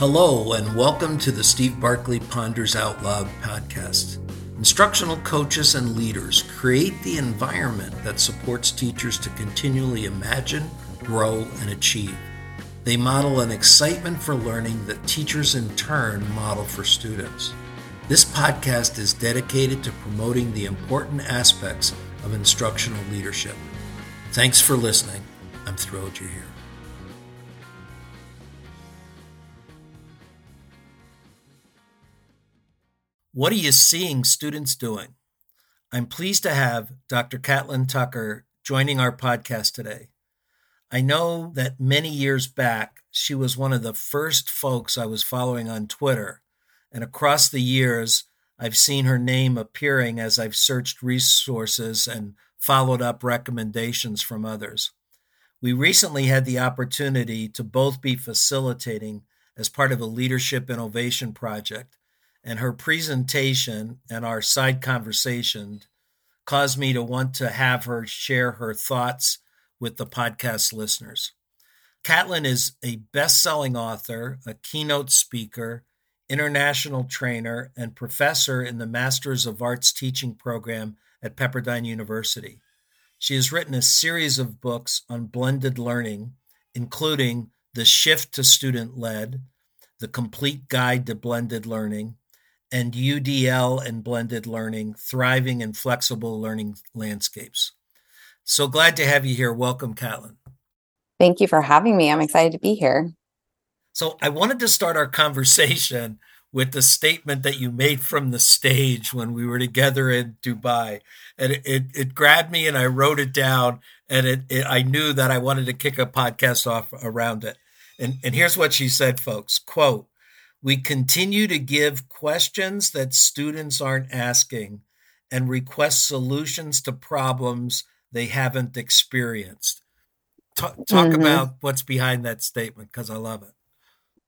Hello, and welcome to the Steve Barkley Ponders Out Loud podcast. Instructional coaches and leaders create the environment that supports teachers to continually imagine, grow, and achieve. They model an excitement for learning that teachers in turn model for students. This podcast is dedicated to promoting the important aspects of instructional leadership. Thanks for listening. I'm thrilled you're here. What are you seeing students doing? I'm pleased to have Dr. Catlin Tucker joining our podcast today. I know that many years back, she was one of the first folks I was following on Twitter. And across the years, I've seen her name appearing as I've searched resources and followed up recommendations from others. We recently had the opportunity to both be facilitating as part of a leadership innovation project and her presentation and our side conversation caused me to want to have her share her thoughts with the podcast listeners. Catlin is a best selling author, a keynote speaker, international trainer, and professor in the Masters of Arts teaching program at Pepperdine University. She has written a series of books on blended learning, including The Shift to Student Led, The Complete Guide to Blended Learning, and UDL and blended learning, thriving and flexible learning landscapes. So glad to have you here. Welcome, Catlin. Thank you for having me. I'm excited to be here. So I wanted to start our conversation with the statement that you made from the stage when we were together in Dubai. And it, it, it grabbed me and I wrote it down and it, it, I knew that I wanted to kick a podcast off around it. And, and here's what she said, folks, quote, we continue to give questions that students aren't asking and request solutions to problems they haven't experienced. Talk, talk mm-hmm. about what's behind that statement because I love it.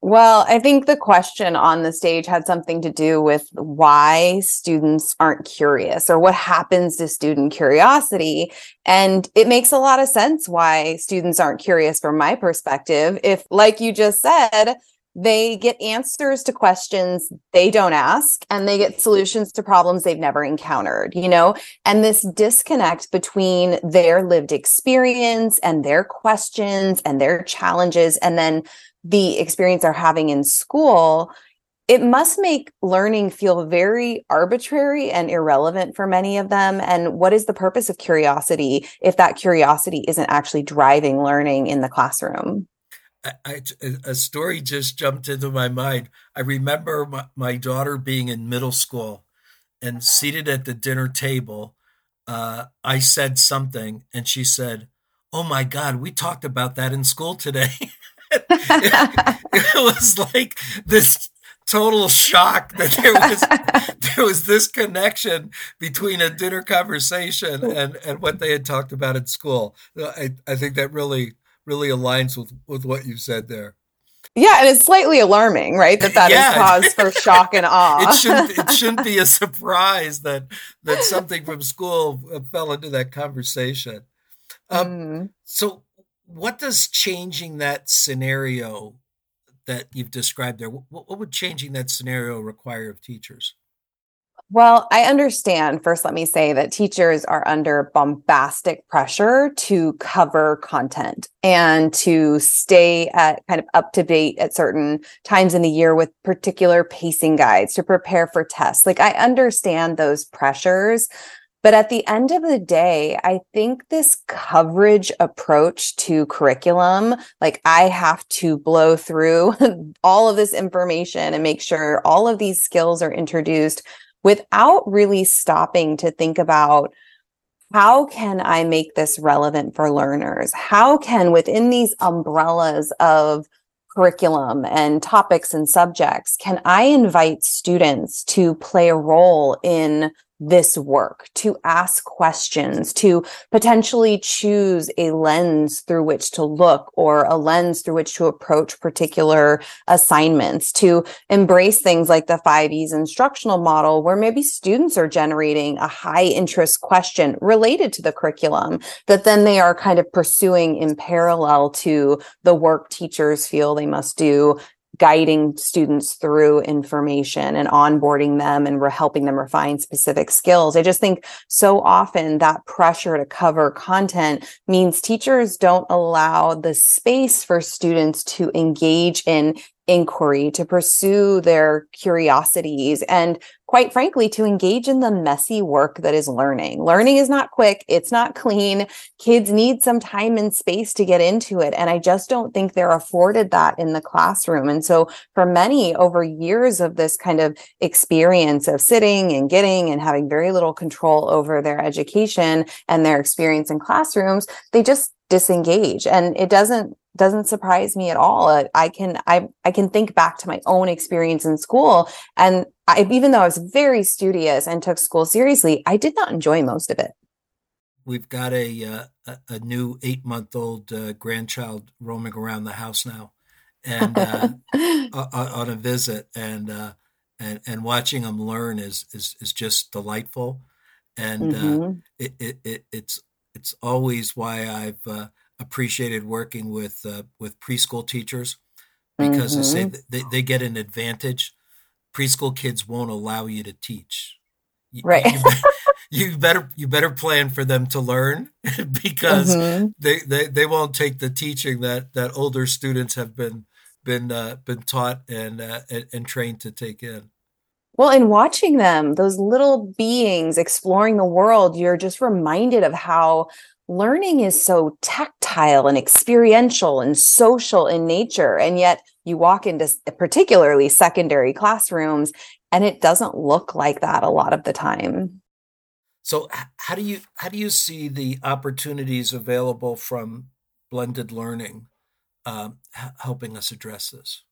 Well, I think the question on the stage had something to do with why students aren't curious or what happens to student curiosity. And it makes a lot of sense why students aren't curious from my perspective. If, like you just said, they get answers to questions they don't ask and they get solutions to problems they've never encountered you know? And this disconnect between their lived experience and their questions and their challenges and then the experience they're having in school it must make learning feel very arbitrary and irrelevant for many of them. And what is the purpose of curiosity if that curiosity isn't actually driving learning in the classroom I, a story just jumped into my mind. I remember my, my daughter being in middle school and seated at the dinner table. Uh, I said something, and she said, "Oh my God, we talked about that in school today." it, it was like this total shock that there was there was this connection between a dinner conversation and and what they had talked about at school. I I think that really really aligns with with what you said there. Yeah, and it's slightly alarming, right? That that yeah. is cause for shock and awe. it shouldn't it shouldn't be a surprise that that something from school uh, fell into that conversation. Um, mm. So, what does changing that scenario that you've described there? What, what would changing that scenario require of teachers? Well, I understand. First, let me say that teachers are under bombastic pressure to cover content and to stay at kind of up to date at certain times in the year with particular pacing guides to prepare for tests. Like, I understand those pressures. But at the end of the day, I think this coverage approach to curriculum, like I have to blow through all of this information and make sure all of these skills are introduced without really stopping to think about how can I make this relevant for learners? How can within these umbrellas of curriculum and topics and subjects, can I invite students to play a role in this work, to ask questions, to potentially choose a lens through which to look or a lens through which to approach particular assignments, to embrace things like the 5E's instructional model, where maybe students are generating a high interest question related to the curriculum that then they are kind of pursuing in parallel to the work teachers feel they must do guiding students through information and onboarding them and we're helping them refine specific skills. I just think so often that pressure to cover content means teachers don't allow the space for students to engage in inquiry, to pursue their curiosities, and quite frankly, to engage in the messy work that is learning. Learning is not quick, it's not clean. Kids need some time and space to get into it. And I just don't think they're afforded that in the classroom. And so, for many, over years of this kind of experience of sitting and getting and having very little control over their education and their experience in classrooms, they just disengage and it doesn't doesn't surprise me at all. I can I I can think back to my own experience in school, and I, even though I was very studious and took school seriously, I did not enjoy most of it. We've got a uh, a new eight month old uh, grandchild roaming around the house now, and uh, on a visit, and uh, and and watching them learn is is is just delightful, and uh, mm-hmm. it, it, it it's it's always why I've uh, appreciated working with uh, with preschool teachers because mm-hmm. they say they, they get an advantage. Preschool kids won't allow you to teach. Right. You, you better you better plan for them to learn because mm-hmm. they, they they won't take the teaching that that older students have been been uh, been taught and, uh, and and trained to take in. Well, in watching them, those little beings exploring the world, you're just reminded of how learning is so tactile and experiential and social in nature. And yet you walk into particularly secondary classrooms and it doesn't look like that a lot of the time. So how do you how do you see the opportunities available from blended learning um, helping us address this?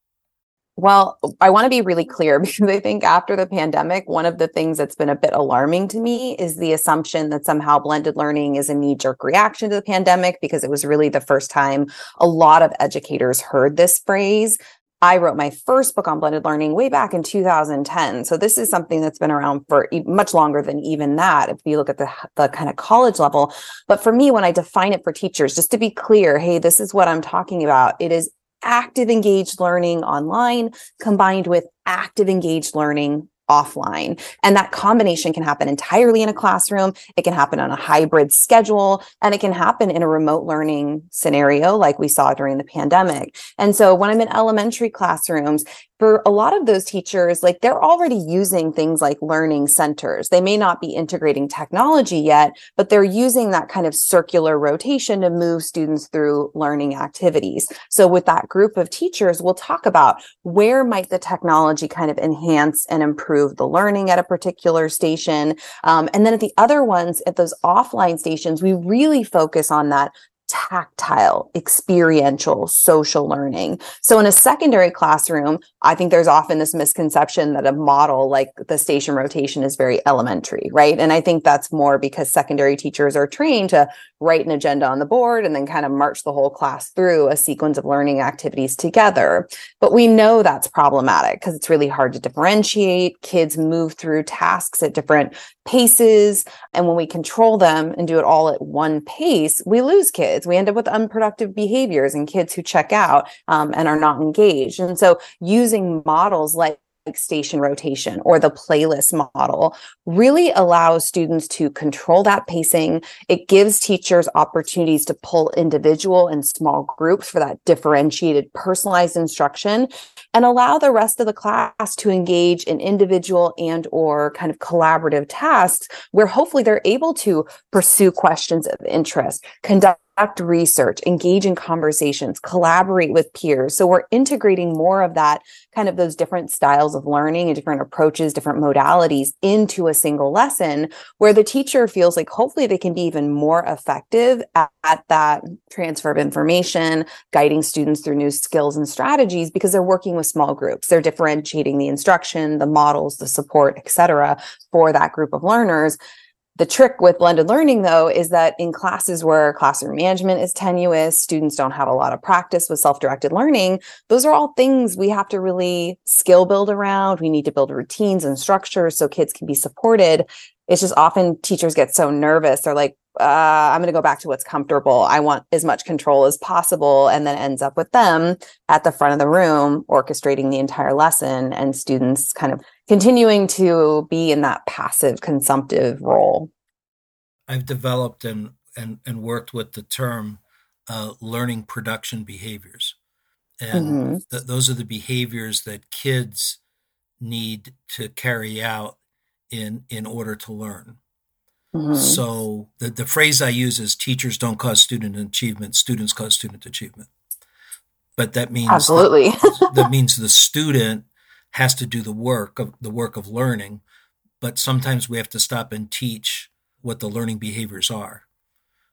Well, I want to be really clear because I think after the pandemic, one of the things that's been a bit alarming to me is the assumption that somehow blended learning is a knee jerk reaction to the pandemic because it was really the first time a lot of educators heard this phrase. I wrote my first book on blended learning way back in 2010. So this is something that's been around for much longer than even that. If you look at the, the kind of college level, but for me, when I define it for teachers, just to be clear, hey, this is what I'm talking about. It is active engaged learning online combined with active engaged learning offline. And that combination can happen entirely in a classroom. It can happen on a hybrid schedule and it can happen in a remote learning scenario like we saw during the pandemic. And so when I'm in elementary classrooms, for a lot of those teachers, like they're already using things like learning centers. They may not be integrating technology yet, but they're using that kind of circular rotation to move students through learning activities. So with that group of teachers, we'll talk about where might the technology kind of enhance and improve the learning at a particular station. Um, and then at the other ones, at those offline stations, we really focus on that tactile, experiential, social learning. So in a secondary classroom, I think there's often this misconception that a model like the station rotation is very elementary, right? And I think that's more because secondary teachers are trained to write an agenda on the board and then kind of march the whole class through a sequence of learning activities together. But we know that's problematic because it's really hard to differentiate. Kids move through tasks at different paces. And when we control them and do it all at one pace, we lose kids. We end up with unproductive behaviors and kids who check out um, and are not engaged. And so using models like station rotation or the playlist model really allows students to control that pacing. It gives teachers opportunities to pull individual and small groups for that differentiated, personalized instruction and allow the rest of the class to engage in individual and or kind of collaborative tasks where hopefully they're able to pursue questions of interest, conduct conduct research, engage in conversations, collaborate with peers. So we're integrating more of that kind of those different styles of learning and different approaches, different modalities into a single lesson where the teacher feels like hopefully they can be even more effective at, at that transfer of information, guiding students through new skills and strategies because they're working with small groups. They're differentiating the instruction, the models, the support, et cetera, for that group of learners the trick with blended learning, though, is that in classes where classroom management is tenuous, students don't have a lot of practice with self directed learning, those are all things we have to really skill build around. We need to build routines and structures so kids can be supported. It's just often teachers get so nervous. They're like, uh, I'm going to go back to what's comfortable. I want as much control as possible. And then ends up with them at the front of the room, orchestrating the entire lesson, and students kind of continuing to be in that passive consumptive role. I've developed and, and, and worked with the term uh, learning production behaviors. And mm-hmm. th- those are the behaviors that kids need to carry out in, in order to learn. Mm-hmm. So the, the phrase I use is teachers don't cause student achievement, students cause student achievement. But that means absolutely that, that means the student has to do the work of the work of learning, but sometimes we have to stop and teach what the learning behaviors are.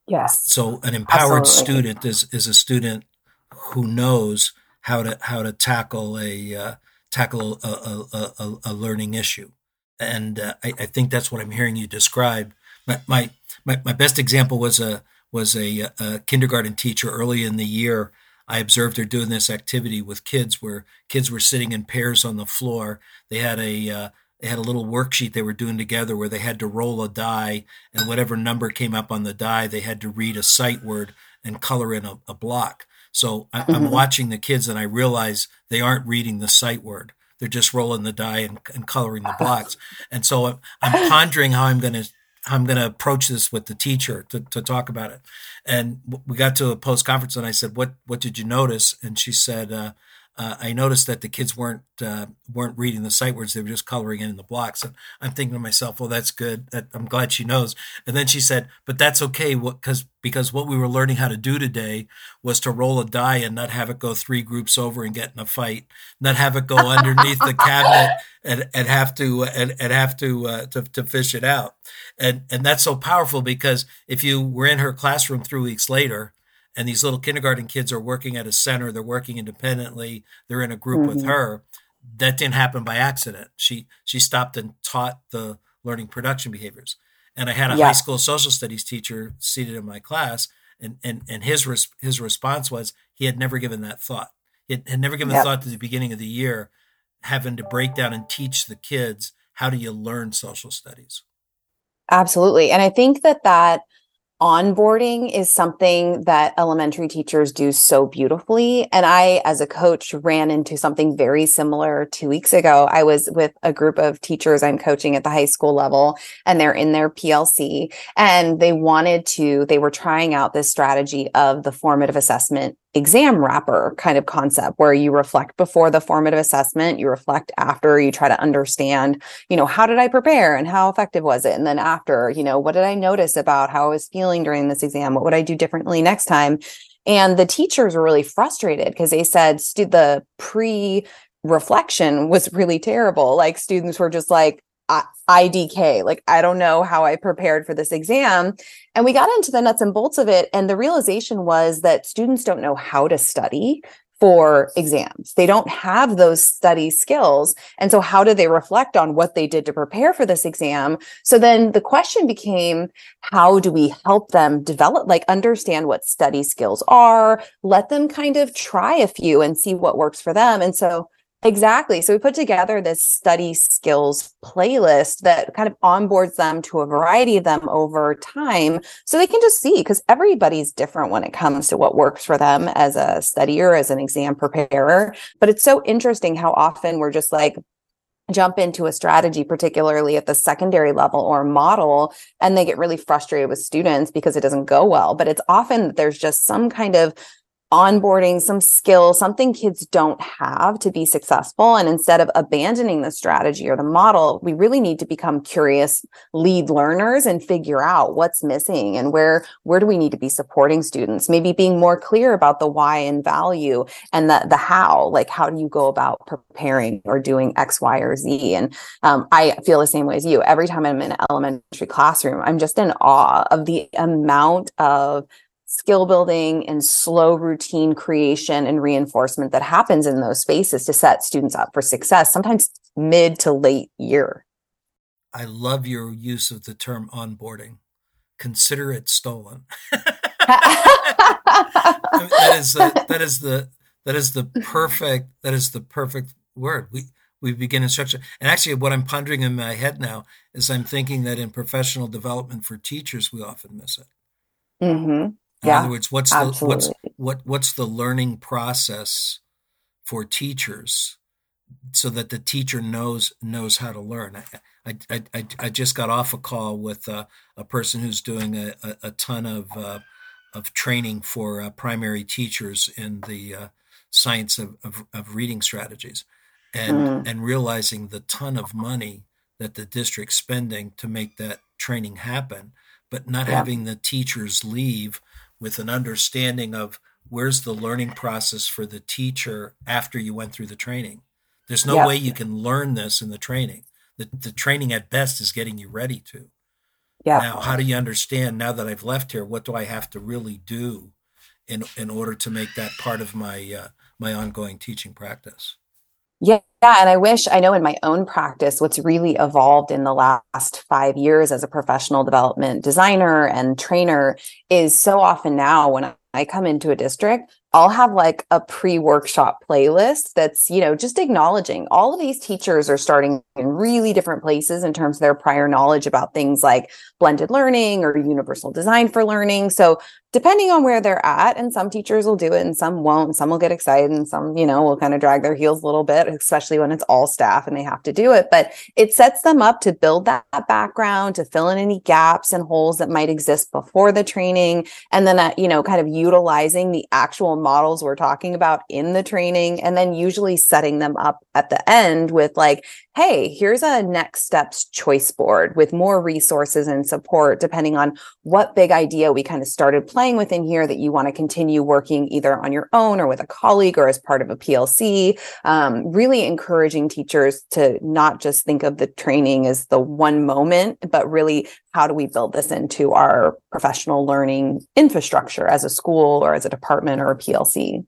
Yes. So an empowered absolutely. student is is a student who knows how to how to tackle a uh, tackle a, a, a, a, learning issue, and uh, I, I, think that's what I'm hearing you describe my, my, my, my best example was a was a, a, kindergarten teacher early in the year. I observed her doing this activity with kids where kids were sitting in pairs on the floor. They had a uh, they had a little worksheet they were doing together where they had to roll a die and whatever number came up on the die, they had to read a sight word and color in a, a block. So I, am mm-hmm. watching the kids and I realize they aren't reading the sight word. They're just rolling the die and, and coloring the blocks. And so I'm, I'm pondering how I'm going to I'm going to approach this with the teacher to, to talk about it. And we got to a post conference and I said, what, what did you notice? And she said, uh, uh, I noticed that the kids weren't uh, weren't reading the sight words; they were just coloring in the blocks. And I'm thinking to myself, "Well, that's good. That, I'm glad she knows." And then she said, "But that's okay, because because what we were learning how to do today was to roll a die and not have it go three groups over and get in a fight, not have it go underneath the cabinet and, and have to and, and have to, uh, to to fish it out." And and that's so powerful because if you were in her classroom three weeks later and these little kindergarten kids are working at a center they're working independently they're in a group mm-hmm. with her that didn't happen by accident she she stopped and taught the learning production behaviors and i had a yeah. high school social studies teacher seated in my class and and, and his res- his response was he had never given that thought he had, had never given yep. thought to the beginning of the year having to break down and teach the kids how do you learn social studies absolutely and i think that that onboarding is something that elementary teachers do so beautifully. And I, as a coach, ran into something very similar two weeks ago. I was with a group of teachers I'm coaching at the high school level, and they're in their PLC, and they wanted to, they were trying out this strategy of the formative assessment exam wrapper kind of concept where you reflect before the formative assessment, you reflect after, you try to understand, you know, how did I prepare and how effective was it? And then after, you know, what did I notice about how I was feeling during this exam? What would I do differently next time? And the teachers were really frustrated because they said the pre reflection was really terrible. Like students were just like, IDK. Like, I don't know how I prepared for this exam. And we got into the nuts and bolts of it. And the realization was that students don't know how to study for exams. They don't have those study skills. And so how do they reflect on what they did to prepare for this exam? So then the question became, how do we help them develop, like understand what study skills are, let them kind of try a few and see what works for them. And so Exactly. So we put together this study skills playlist that kind of onboards them to a variety of them over time so they can just see because everybody's different when it comes to what works for them as a studier, as an exam preparer. But it's so interesting how often we're just like, jump into a strategy, particularly at the secondary level or model, and they get really frustrated with students because it doesn't go well. But it's often that there's just some kind of onboarding some skill, something kids don't have to be successful. And instead of abandoning the strategy or the model, we really need to become curious lead learners and figure out what's missing and where, where do we need to be supporting students? Maybe being more clear about the why and value and the, the how, like how do you go about preparing or doing X, Y, or Z? And um, I feel the same way as you. Every time I'm in an elementary classroom, I'm just in awe of the amount of skill building and slow routine creation and reinforcement that happens in those spaces to set students up for success, sometimes mid to late year. I love your use of the term onboarding. Consider it stolen. that is the, that is the that is the perfect that is the perfect word. We we begin instruction. And actually, what I'm pondering in my head now is I'm thinking that in professional development for teachers, we often miss it. Mm-hmm. In other words, what's absolutely. the what's what what's the learning process for teachers so that the teacher knows knows how to learn. I I, I, I just got off a call with a, a person who's doing a, a, a ton of uh, of training for uh, primary teachers in the uh, science of, of, of, reading strategies, and mm. and realizing the ton of money that the district's spending to make that training happen, but not yeah. having the teachers leave with an understanding of where's the learning process for the teacher after you went through the training. There's no yep. way you can learn this in the training. The, the training at best is getting you ready to. Yeah. Now, how do you understand now that I've left here? What do I have to really do in in order to make that part of my uh, my ongoing teaching practice? Yeah, yeah, and I wish I know in my own practice what's really evolved in the last 5 years as a professional development designer and trainer is so often now when I come into a district, I'll have like a pre workshop playlist that's, you know, just acknowledging all of these teachers are starting in really different places in terms of their prior knowledge about things like blended learning or universal design for learning. So, depending on where they're at, and some teachers will do it and some won't, some will get excited and some, you know, will kind of drag their heels a little bit, especially when it's all staff and they have to do it. But it sets them up to build that background, to fill in any gaps and holes that might exist before the training. And then, uh, you know, kind of utilizing the actual models we're talking about in the training and then usually setting them up at the end with like hey here's a next steps choice board with more resources and support depending on what big idea we kind of started playing with in here that you want to continue working either on your own or with a colleague or as part of a plc um, really encouraging teachers to not just think of the training as the one moment but really how do we build this into our professional learning infrastructure as a school or as a department or a PLC?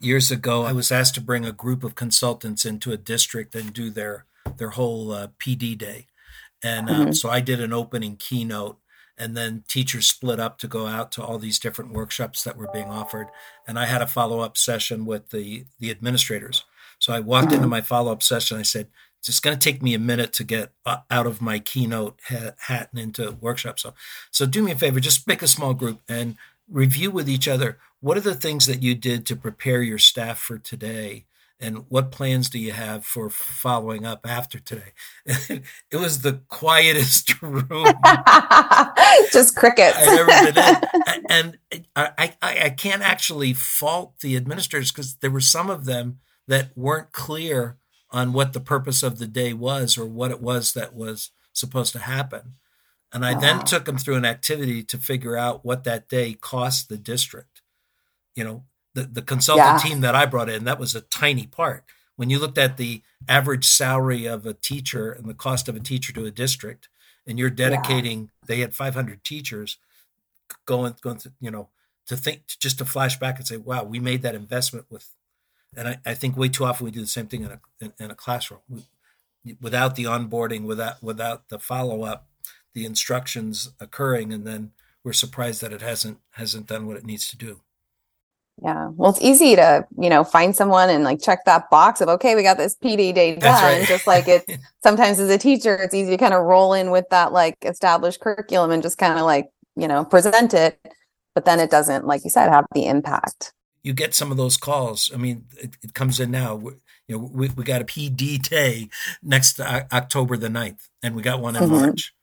Years ago, I was asked to bring a group of consultants into a district and do their their whole uh, PD day, and uh, mm-hmm. so I did an opening keynote and then teachers split up to go out to all these different workshops that were being offered and i had a follow-up session with the the administrators so i walked mm-hmm. into my follow-up session i said it's just going to take me a minute to get uh, out of my keynote hat and into workshop. So, so do me a favor, just make a small group and review with each other. What are the things that you did to prepare your staff for today? And what plans do you have for following up after today? it was the quietest room. Just crickets. I've ever been in. And I, I, I can't actually fault the administrators because there were some of them that weren't clear on what the purpose of the day was or what it was that was supposed to happen. And I wow. then took them through an activity to figure out what that day cost the district. You know, the, the consultant yeah. team that I brought in, that was a tiny part. When you looked at the average salary of a teacher and the cost of a teacher to a district, and you're dedicating, yeah. they had 500 teachers going, going to, you know, to think, just to flash back and say, wow, we made that investment with and I, I, think way too often we do the same thing in a in, in a classroom we, without the onboarding without without the follow-up the instructions occurring and then we're surprised that it hasn't hasn't done what it needs to do yeah well it's easy to you know find someone and like check that box of okay we got this pd day done right. just like it sometimes as a teacher it's easy to kind of roll in with that like established curriculum and just kind of like you know present it but then it doesn't like you said have the impact you get some of those calls. I mean, it, it comes in now. We, you know, we, we got a PD day next October the 9th, and we got one in mm-hmm. March.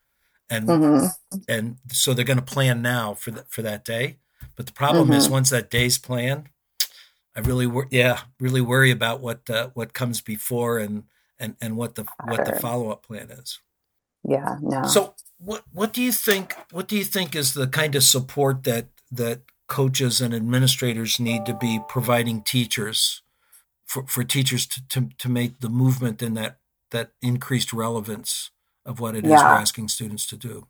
And mm-hmm. and so they're going to plan now for that for that day. But the problem mm-hmm. is once that day's planned, I really wor- yeah really worry about what uh, what comes before and and and what the what the follow up plan is. Yeah. No. So what what do you think? What do you think is the kind of support that that coaches and administrators need to be providing teachers for, for teachers to, to, to make the movement in that that increased relevance of what it yeah. is we're asking students to do?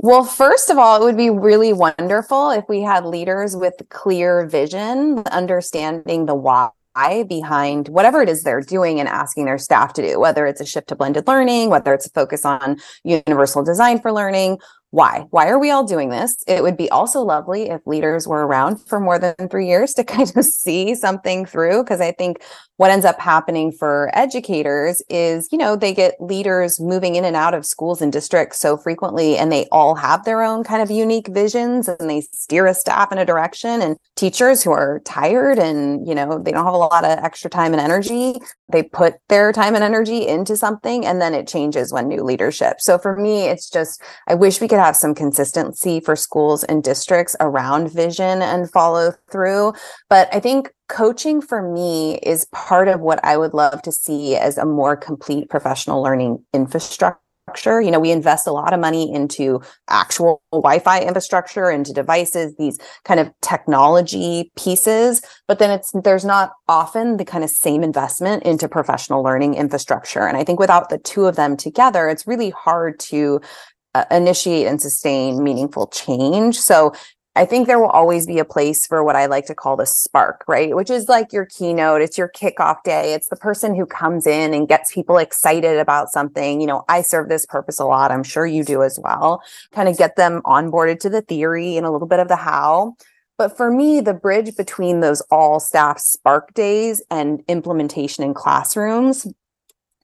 Well, first of all, it would be really wonderful if we had leaders with clear vision, understanding the why behind whatever it is they're doing and asking their staff to do, whether it's a shift to blended learning, whether it's a focus on universal design for learning, why? Why are we all doing this? It would be also lovely if leaders were around for more than three years to kind of see something through because i think what ends up happening for educators is you know they get leaders moving in and out of schools and districts so frequently and they all have their own kind of unique visions and they steer a staff in a direction and teachers who are tired and you know they don't have a lot of extra time and energy they put their time and energy into something and then it changes when new leadership. So for me it's just i wish we could have some consistency for schools and districts around vision and follow through but i think coaching for me is part of what I would love to see as a more complete professional learning infrastructure. You know, we invest a lot of money into actual Wi Fi infrastructure, into devices, these kind of technology pieces, but then it's there's not often the kind of same investment into professional learning infrastructure. And I think without the two of them together, it's really hard to uh, initiate and sustain meaningful change. So I think there will always be a place for what I like to call the spark, right? Which is like your keynote, it's your kickoff day, it's the person who comes in and gets people excited about something. You know, I serve this purpose a lot. I'm sure you do as well. Kind of get them onboarded to the theory and a little bit of the how. But for me, the bridge between those all staff spark days and implementation in classrooms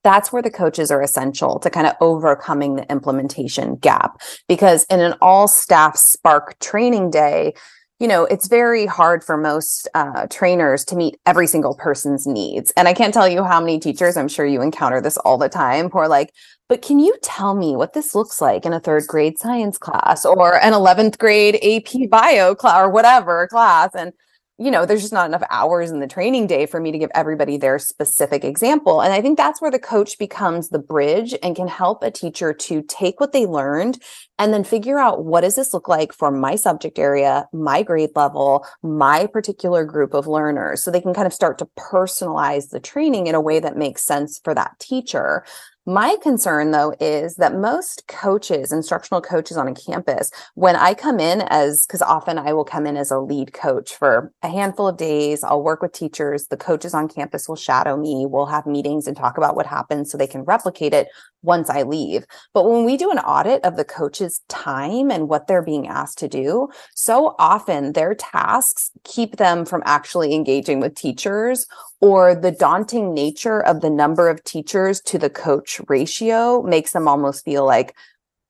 that's where the coaches are essential to kind of overcoming the implementation gap. Because in an all staff Spark training day, you know, it's very hard for most uh, trainers to meet every single person's needs. And I can't tell you how many teachers, I'm sure you encounter this all the time, who are like, but can you tell me what this looks like in a third grade science class or an 11th grade AP bio class or whatever class? And you know, there's just not enough hours in the training day for me to give everybody their specific example. And I think that's where the coach becomes the bridge and can help a teacher to take what they learned and then figure out what does this look like for my subject area, my grade level, my particular group of learners. So they can kind of start to personalize the training in a way that makes sense for that teacher. My concern, though, is that most coaches, instructional coaches on a campus, when I come in as, because often I will come in as a lead coach for a handful of days, I'll work with teachers. The coaches on campus will shadow me. We'll have meetings and talk about what happens so they can replicate it once I leave. But when we do an audit of the coach's time and what they're being asked to do, so often their tasks keep them from actually engaging with teachers or the daunting nature of the number of teachers to the coach ratio makes them almost feel like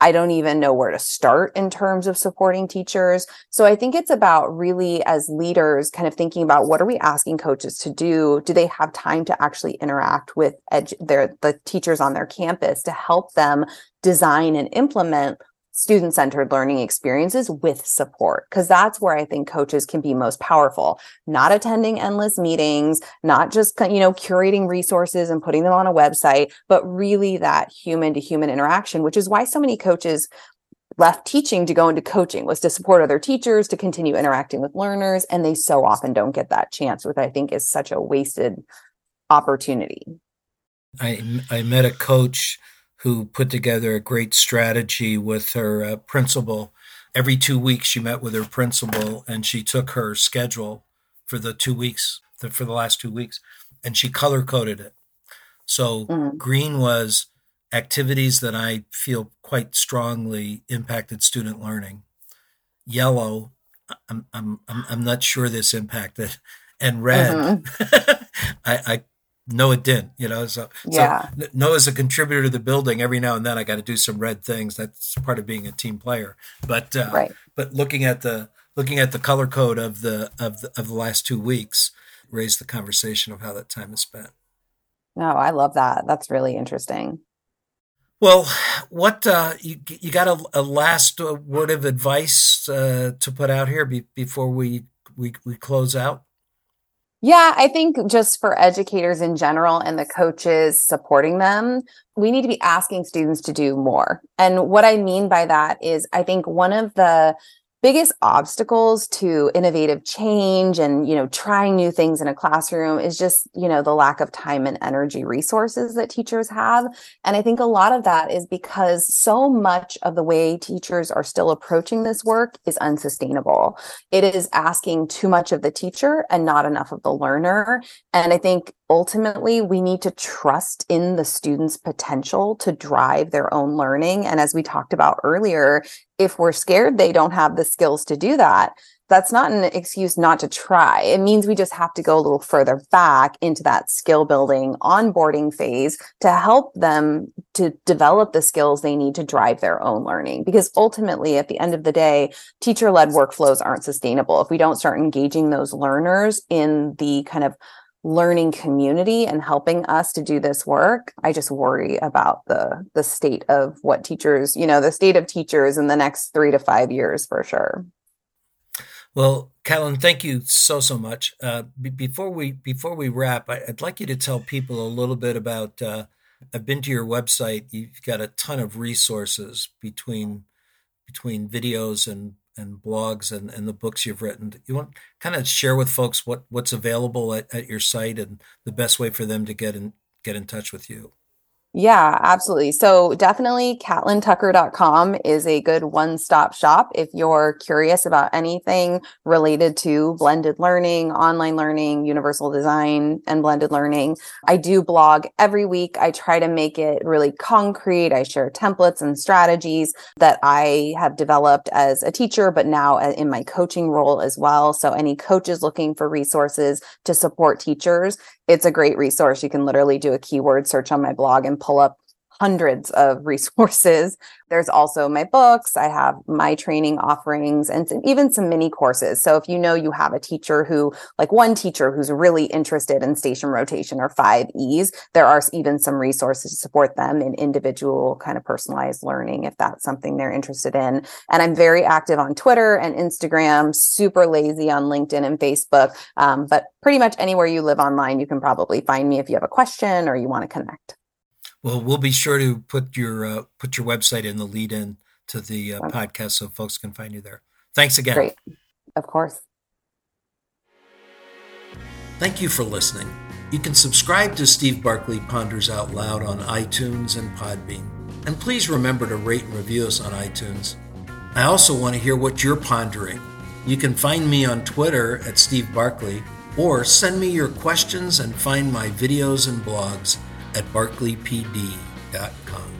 I don't even know where to start in terms of supporting teachers. So I think it's about really as leaders kind of thinking about what are we asking coaches to do? Do they have time to actually interact with edu- their the teachers on their campus to help them design and implement student centered learning experiences with support because that's where i think coaches can be most powerful. Not attending endless meetings not just you know curating resources and putting them on a website but really that human to human interaction which is why so many coaches left teaching to go into coaching was to support other teachers to continue interacting with learners and they so often don't get that chance which i think is such a wasted opportunity. I i met a coach who put together a great strategy with her uh, principal. Every two weeks, she met with her principal and she took her schedule for the two weeks, for the last two weeks, and she color coded it. So mm-hmm. green was activities that I feel quite strongly impacted student learning. Yellow, I'm, I'm, I'm, I'm not sure this impacted. And red, mm-hmm. I, I no, it didn't. You know, so yeah. So no, as a contributor to the building, every now and then I got to do some red things. That's part of being a team player. But uh, right. But looking at the looking at the color code of the of the of the last two weeks raised the conversation of how that time is spent. No, I love that. That's really interesting. Well, what uh, you you got a, a last uh, word of advice uh, to put out here be, before we, we we close out? Yeah, I think just for educators in general and the coaches supporting them, we need to be asking students to do more. And what I mean by that is, I think one of the biggest obstacles to innovative change and you know trying new things in a classroom is just you know the lack of time and energy resources that teachers have. And i think a lot of that is because so much of the way teachers are still approaching this work is unsustainable. It is asking too much of the teacher and not enough of the learner. And i think ultimately we need to trust in the students potential to drive their own learning. And as we talked about earlier if we're scared they don't have the skills to do that, that's not an excuse not to try. It means we just have to go a little further back into that skill building onboarding phase to help them to develop the skills they need to drive their own learning. Because ultimately, at the end of the day, teacher led workflows aren't sustainable if we don't start engaging those learners in the kind of learning community and helping us to do this work i just worry about the the state of what teachers you know the state of teachers in the next 3 to 5 years for sure well, Catlin, thank you so so much. Uh, b- before we before we wrap, I, would like you to tell people a little bit about. Uh, I've been to your website. You've got a ton of resources between between videos and and blogs and, and the books you've written. You want kind of share with folks what what's available at, at your site and the best way for them to get in get in touch with you. Yeah, absolutely. So definitely catlintucker.com is a good one-stop shop if you're curious about anything related to blended learning, online learning, universal design, and blended learning. I do blog every week. I try to make it really concrete. I share templates and strategies that I have developed as a teacher, but now uh, in my coaching role as well. So any coaches looking for resources to support teachers, it's a great resource. You can literally do a keyword search on my blog and pull up hundreds of resources. There's also my books. I have my training offerings and some, even some mini courses. So if you know you have a teacher who, like one teacher who's really interested in station rotation or five E's, there are even some resources to support them in individual kind of personalized learning if that's something they're interested in. And I'm very active on Twitter and Instagram, super lazy on LinkedIn and Facebook. Um, but pretty much anywhere you live online, you can probably find me if you have a question or you want to connect. Well, we'll be sure to put your uh, put your website in the lead in to the uh, podcast so folks can find you there. Thanks again. Great. Of course. Thank you for listening. You can subscribe to Steve Barkley Ponders Out Loud on iTunes and Podbean. And please remember to rate and review us on iTunes. I also want to hear what you're pondering. You can find me on Twitter at Steve Barkley or send me your questions and find my videos and blogs at barkleypd.com.